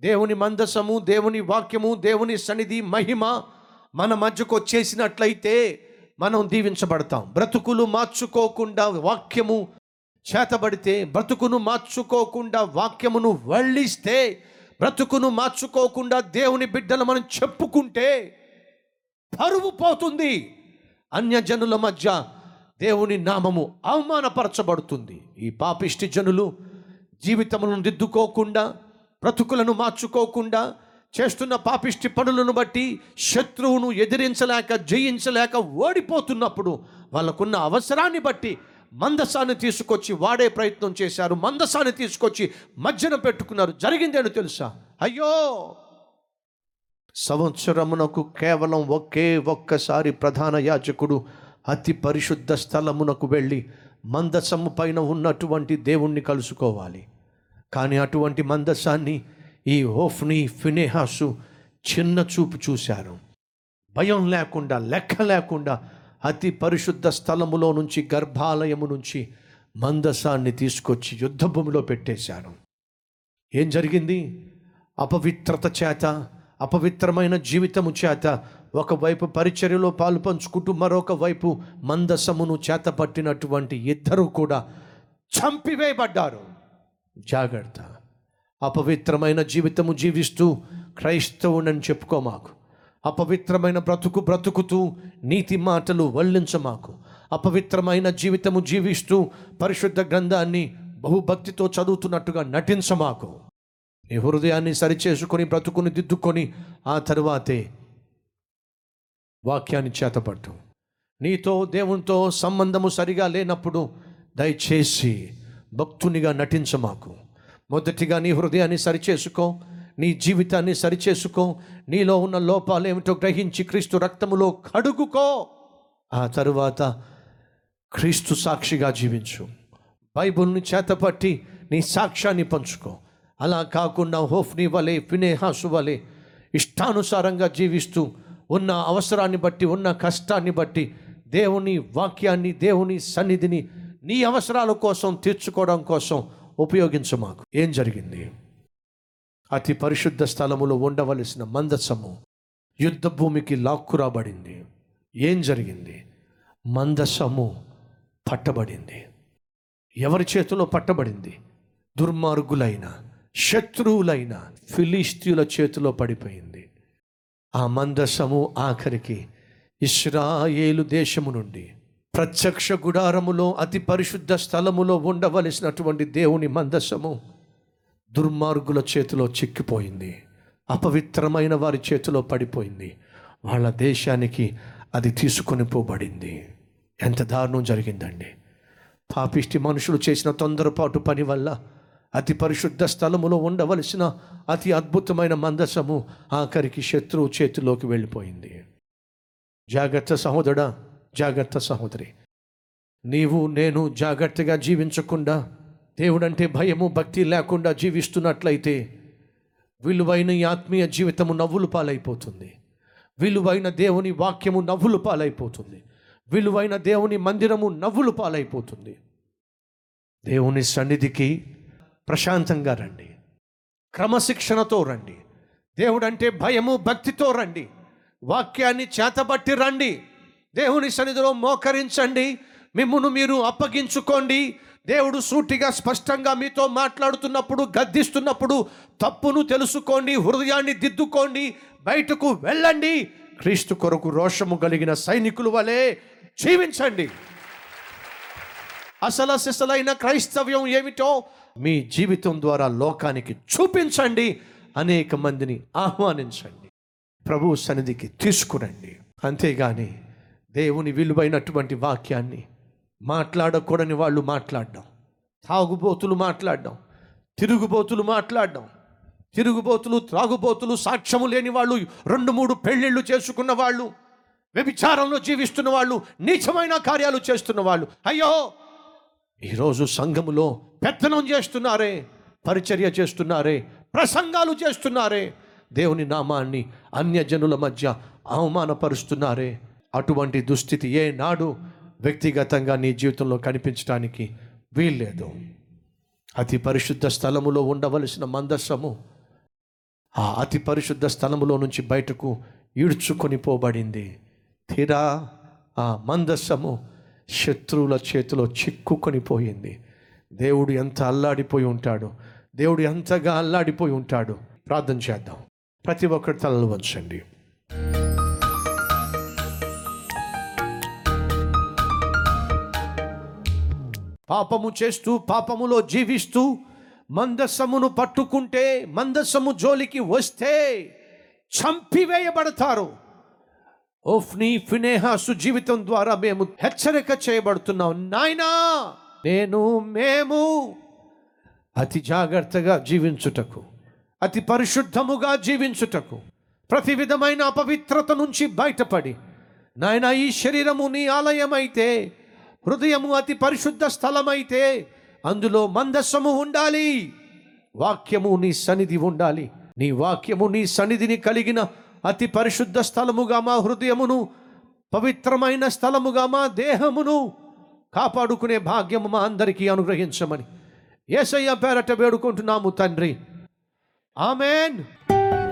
దేవుని మందసము దేవుని వాక్యము దేవుని సన్నిధి మహిమ మన మధ్యకు వచ్చేసినట్లయితే మనం దీవించబడతాం. బ్రతుకులు మార్చుకోకుండా వాక్యము చేతబడితే బ్రతుకును మార్చుకోకుండా వాక్యమును వళ్ళిస్తే బ్రతుకును మార్చుకోకుండా దేవుని బిడ్డలు మనం చెప్పుకుంటే పరువు పోతుంది. అన్యజనుల మధ్య దేవుని నామము అవమానపరచబడుతుంది. ఈ పాపిష్టి జనులు జీవితములను దిద్దుకోకుండా బ్రతుకులను మార్చుకోకుండా చేస్తున్న పాపిష్టి పనులను బట్టి శత్రువును ఎదిరించలేక జయించలేక ఓడిపోతున్నప్పుడు వాళ్ళకున్న అవసరాన్ని బట్టి మందసాన్ని తీసుకొచ్చి వాడే ప్రయత్నం చేశారు. మందసాన్ని తీసుకొచ్చి మధ్యన పెట్టుకున్నారు. జరిగిందేను తెలుసా? అయ్యో! సంవత్సరమునకు కేవలం ఒకే ఒక్కసారి ప్రధాన యాజకుడు అతి పరిశుద్ధ స్థలమునకు వెళ్ళి మందసము పైన ఉన్నటువంటి దేవుణ్ణి కలుసుకోవాలి. కానీ అటువంటి మందసాన్ని ఈ హోఫ్ని ఫినేహాసు చిన్న చూపు చూశారు. భయం లేకుండా లెక్క లేకుండా అతి పరిశుద్ధ స్థలములో నుంచి గర్భాలయము నుంచి మందసాన్ని తీసుకొచ్చి యుద్ధభూమిలో పెట్టేశారు. ఏం జరిగింది? అపవిత్రత చేత అపవిత్రమైన జీవితము చేత ఒకవైపు పరిచర్యలో పాలు పంచుకుంటూ మరొక వైపు మందసమును చేత పట్టినటువంటి ఇద్దరు కూడా చంపివేయబడ్డారు. జాగ్రత్త. అపవిత్రమైన జీవితము జీవిస్తూ క్రైస్తవునని చెప్పుకో మాకు. అపవిత్రమైన బ్రతుకు బ్రతుకుతూ నీతి మాటలు వల్లించమాకు అపవిత్రమైన జీవితము జీవిస్తూ పరిశుద్ధ గ్రంథాన్ని బహుభక్తితో చదువుతున్నట్టుగా నటించమాకు నీ హృదయాన్ని సరిచేసుకొని బ్రతుకుని దిద్దుకొని ఆ తరువాతే వాక్యాన్ని చేతపట్టు. నీతో దేవునితో సంబంధము సరిగా లేనప్పుడు దయచేసి భక్తునిగా నటించమాకు. మొదటిగా నీ హృదయాన్ని సరిచేసుకో నీ జీవితాన్ని సరిచేసుకో నీలో ఉన్న లోపాలు ఏమిటో గ్రహించి క్రీస్తు రక్తములో కడుగుకో. ఆ తరువాత క్రీస్తు సాక్షిగా జీవించు. బైబుల్ని చేతపట్టి నీ సాక్ష్యాన్ని పంచుకో. అలా కాకుండా హోఫ్ని వలె ఫినేహాసు వలె ఇష్టానుసారంగా జీవిస్తూ ఉన్న అవసరాన్ని బట్టి ఉన్న కష్టాన్ని బట్టి దేవుని వాక్యాన్ని దేవుని సన్నిధిని నీ అవసరాల కోసం తీర్చుకోవడం కోసం ఉపయోగించు మాకు. ఏం జరిగింది? అతి పరిశుద్ధ స్థలములో ఉండవలసిన మందసము యుద్ధ భూమికి లాక్కురాబడింది ఏం జరిగింది? మందసము పట్టబడింది. ఎవరి చేతిలో పట్టబడింది? దుర్మార్గులైన శత్రువులైన ఫిలిస్తీయుల చేతిలో పడిపోయింది. ఆ మందసము ఆఖరికి ఇస్రాయేలు దేశము నుండి ప్రత్యక్ష గుడారములో అతి పరిశుద్ధ స్థలములో ఉండవలసినటువంటి దేవుని మందసము దుర్మార్గుల చేతిలో చిక్కిపోయింది. అపవిత్రమైన వారి చేతిలో పడిపోయింది. వాళ్ళ దేశానికి అది తీసుకొని పోబడింది. ఎంత దారుణం జరిగిందండి. పాపిష్టి మనుషులు చేసిన తొందరపాటు పని వల్ల అతి పరిశుద్ధ స్థలములో ఉండవలసిన అతి అద్భుతమైన మందసము ఆఖరికి శత్రువు చేతిలోకి వెళ్ళిపోయింది. జాగ్రత్త సహోదరా జాగ్రత్త సహోదరి. నీవు నేను జాగ్రత్తగా జీవించకుండా దేవుడంటే భయము భక్తి లేకుండా జీవిస్తున్నట్లయితే విలువైన ఆత్మీయ జీవితము నవ్వులు పాలైపోతుంది. విలువైన దేవుని వాక్యము నవ్వులు పాలైపోతుంది. విలువైన దేవుని మందిరము నవ్వులు పాలైపోతుంది. దేవుని సన్నిధికి ప్రశాంతంగా రండి. క్రమశిక్షణతో రండి. దేవుడంటే భయము భక్తితో రండి. వాక్యాన్ని చేతబట్టి రండి. దేవుని సన్నిధిలో మోకరించండి. మిమ్మును మీరు అప్పగించుకోండి. దేవుడు సూటిగా స్పష్టంగా మీతో మాట్లాడుతున్నప్పుడు గద్దిస్తున్నప్పుడు తప్పును తెలుసుకోండి హృదయాన్ని దిద్దుకోండి బయటకు వెళ్ళండి. క్రీస్తు కొరకు రోషము కలిగిన సైనికుల వలె జీవించండి. అసలు సిసలైన క్రైస్తవ్యం ఏమిటో మీ జీవితం ద్వారా లోకానికి చూపించండి. అనేక మందిని ఆహ్వానించండి. ప్రభు సన్నిధికి తీసుకురండి. అంతేగాని దేవుని విలువైనటువంటి వాక్యాన్ని మాట్లాడకూడని వాళ్ళు మాట్లాడడం. తాగుబోతులు మాట్లాడడం. తిరుగుబోతులు మాట్లాడడం. తిరుగుబోతులు త్రాగుబోతులు సాక్ష్యము లేని వాళ్ళు రెండు మూడు పెళ్ళిళ్ళు చేసుకున్న వాళ్ళు వ్యభిచారంలో జీవిస్తున్న వాళ్ళు నీచమైన కార్యాలు చేస్తున్న వాళ్ళు. అయ్యో! ఈరోజు సంఘములో పెత్తనం చేస్తున్నారే పరిచర్య చేస్తున్నారే ప్రసంగాలు చేస్తున్నారే దేవుని నామాన్ని అన్యజనుల మధ్య అవమానపరుస్తున్నారే అటువంటి దుస్థితి ఏ నాడు వ్యక్తిగతంగా నీ జీవితంలో కనిపించడానికి వీల్లేదు. అతి పరిశుద్ధ స్థలములో ఉండవలసిన మందస్సము ఆ అతి పరిశుద్ధ స్థలములో నుంచి బయటకు ఈడ్చుకొని పోబడింది. తీరా ఆ మందస్సము శత్రువుల చేతిలో చిక్కుకొని పోయింది. దేవుడు ఎంత అల్లాడిపోయి ఉంటాడు దేవుడు ఎంతగా అల్లాడిపోయి ఉంటాడు ప్రార్థన చేద్దాం. ప్రతి ఒక్కరి తలలు వంచండి. పాపము చేస్తూ పాపములో జీవిస్తూ మందస్సమును పట్టుకుంటే మందస్సము జోలికి వస్తే చంపివేయబడతారు. ఓఫ్ని ఫినేహాసు జీవితం ద్వారా మేము హెచ్చరిక చేయబడుతున్నాం. నాయనా నేను మేము అతి జాగ్రత్తగా జీవించుటకు అతి పరిశుద్ధముగా జీవించుటకు ప్రతి విధమైన అపవిత్రత నుంచి బయటపడి నాయన ఈ శరీరము నీ ఆలయమైతే హృదయము అతి పరిశుద్ధ స్థలమైతే అందులో మందస్సము ఉండాలి. వాక్యము నీ సన్నిధి ఉండాలి. నీ వాక్యము నీ సన్నిధిని కలిగిన అతి పరిశుద్ధ స్థలముగా మా హృదయమును పవిత్రమైన స్థలముగా మా దేహమును కాపాడుకునే భాగ్యము మా అందరికీ అనుగ్రహించమని. ఏసయ్య పేరట వేడుకుంటున్నాము తండ్రి. ఆమెన్.